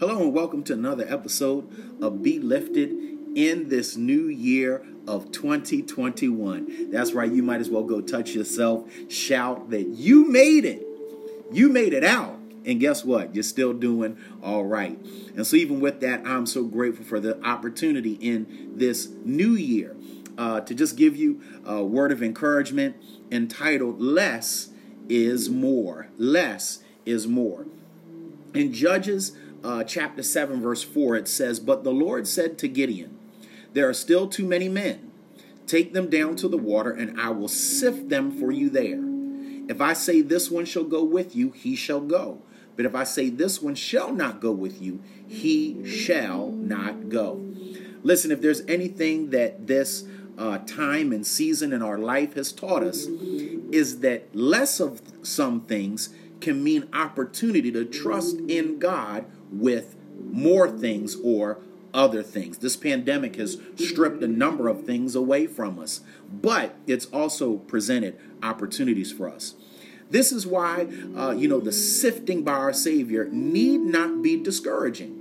Hello and welcome to another episode of Be Lifted in this new year of 2021. That's right, you might as well go touch yourself, shout that you made it. You made it out. And guess what? You're still doing all right. And so, even with that, I'm so grateful for the opportunity in this new year uh, to just give you a word of encouragement entitled Less is More. Less is More. In Judges uh, chapter 7, verse 4, it says, But the Lord said to Gideon, There are still too many men. Take them down to the water, and I will sift them for you there. If I say this one shall go with you, he shall go. But if I say this one shall not go with you, he shall not go. Listen, if there's anything that this uh, time and season in our life has taught us, is that less of some things can mean opportunity to trust in God with more things or other things. This pandemic has stripped a number of things away from us, but it's also presented opportunities for us. This is why, uh, you know, the sifting by our Savior need not be discouraging.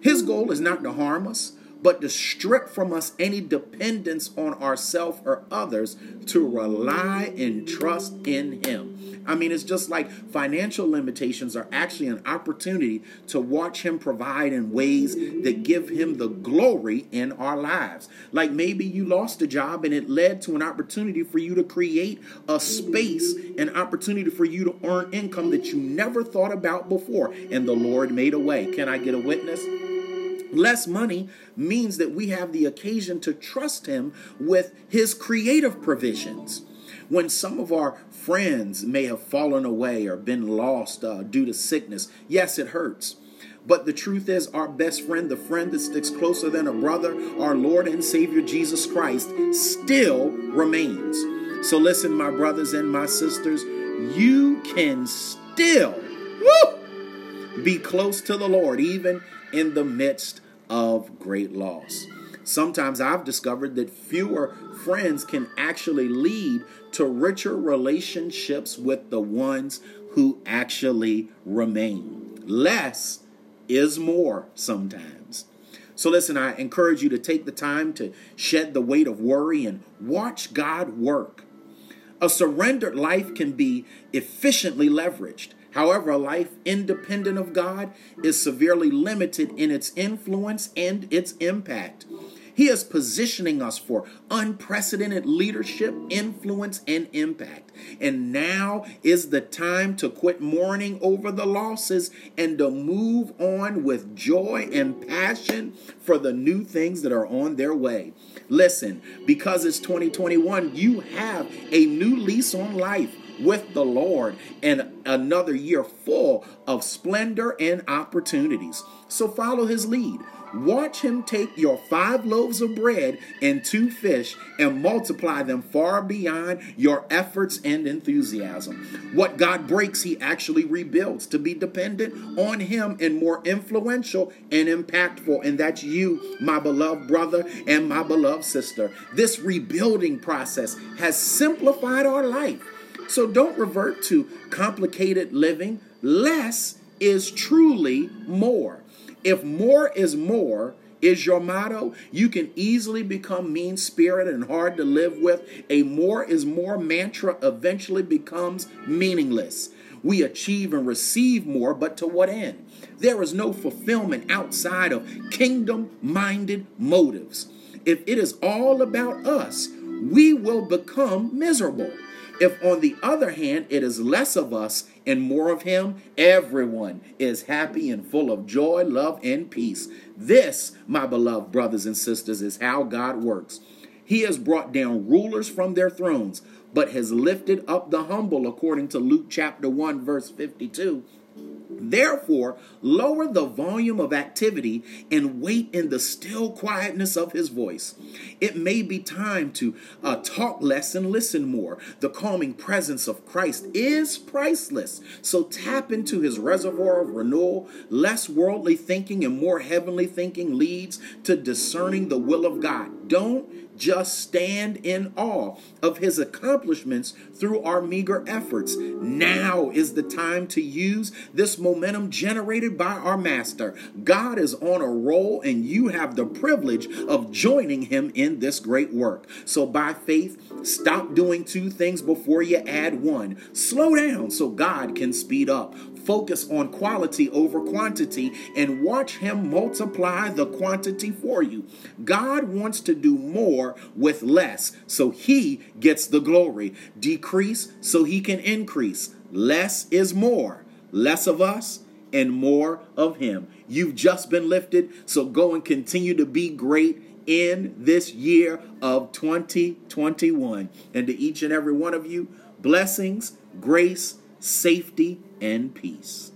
His goal is not to harm us, but to strip from us any dependence on ourselves or others to rely and trust in Him. I mean, it's just like financial limitations are actually an opportunity to watch Him provide in ways that give Him the glory in our lives. Like maybe you lost a job and it led to an opportunity for you to create a space, an opportunity for you to earn income that you never thought about before, and the Lord made a way. Can I get a witness? Less money means that we have the occasion to trust Him with His creative provisions. When some of our friends may have fallen away or been lost uh, due to sickness, yes, it hurts. But the truth is, our best friend, the friend that sticks closer than a brother, our Lord and Savior Jesus Christ, still remains. So listen, my brothers and my sisters, you can still woo, be close to the Lord, even in the midst of great loss. Sometimes I've discovered that fewer friends can actually lead to richer relationships with the ones who actually remain. Less is more sometimes. So, listen, I encourage you to take the time to shed the weight of worry and watch God work. A surrendered life can be efficiently leveraged. However, a life independent of God is severely limited in its influence and its impact. He is positioning us for unprecedented leadership, influence, and impact. And now is the time to quit mourning over the losses and to move on with joy and passion for the new things that are on their way. Listen, because it's 2021, you have a new lease on life with the Lord and another year full of splendor and opportunities. So follow his lead. Watch him take your five loaves of bread and two fish and multiply them far beyond your efforts and enthusiasm. What God breaks, he actually rebuilds to be dependent on him and more influential and impactful. And that's you, my beloved brother and my beloved sister. This rebuilding process has simplified our life. So don't revert to complicated living. Less is truly more. If more is more is your motto, you can easily become mean spirited and hard to live with. A more is more mantra eventually becomes meaningless. We achieve and receive more, but to what end? There is no fulfillment outside of kingdom minded motives. If it is all about us, we will become miserable. If, on the other hand, it is less of us and more of Him, everyone is happy and full of joy, love, and peace. This, my beloved brothers and sisters, is how God works. He has brought down rulers from their thrones, but has lifted up the humble, according to Luke chapter 1, verse 52. Therefore, lower the volume of activity and wait in the still quietness of his voice. It may be time to uh, talk less and listen more. The calming presence of Christ is priceless. So tap into his reservoir of renewal. Less worldly thinking and more heavenly thinking leads to discerning the will of God. Don't just stand in awe of his accomplishments through our meager efforts. Now is the time to use this momentum generated by our Master. God is on a roll, and you have the privilege of joining him in this great work. So, by faith, stop doing two things before you add one. Slow down so God can speed up. Focus on quality over quantity and watch Him multiply the quantity for you. God wants to do more with less, so He gets the glory. Decrease so He can increase. Less is more. Less of us and more of Him. You've just been lifted, so go and continue to be great in this year of 2021. And to each and every one of you, blessings, grace, safety, and peace.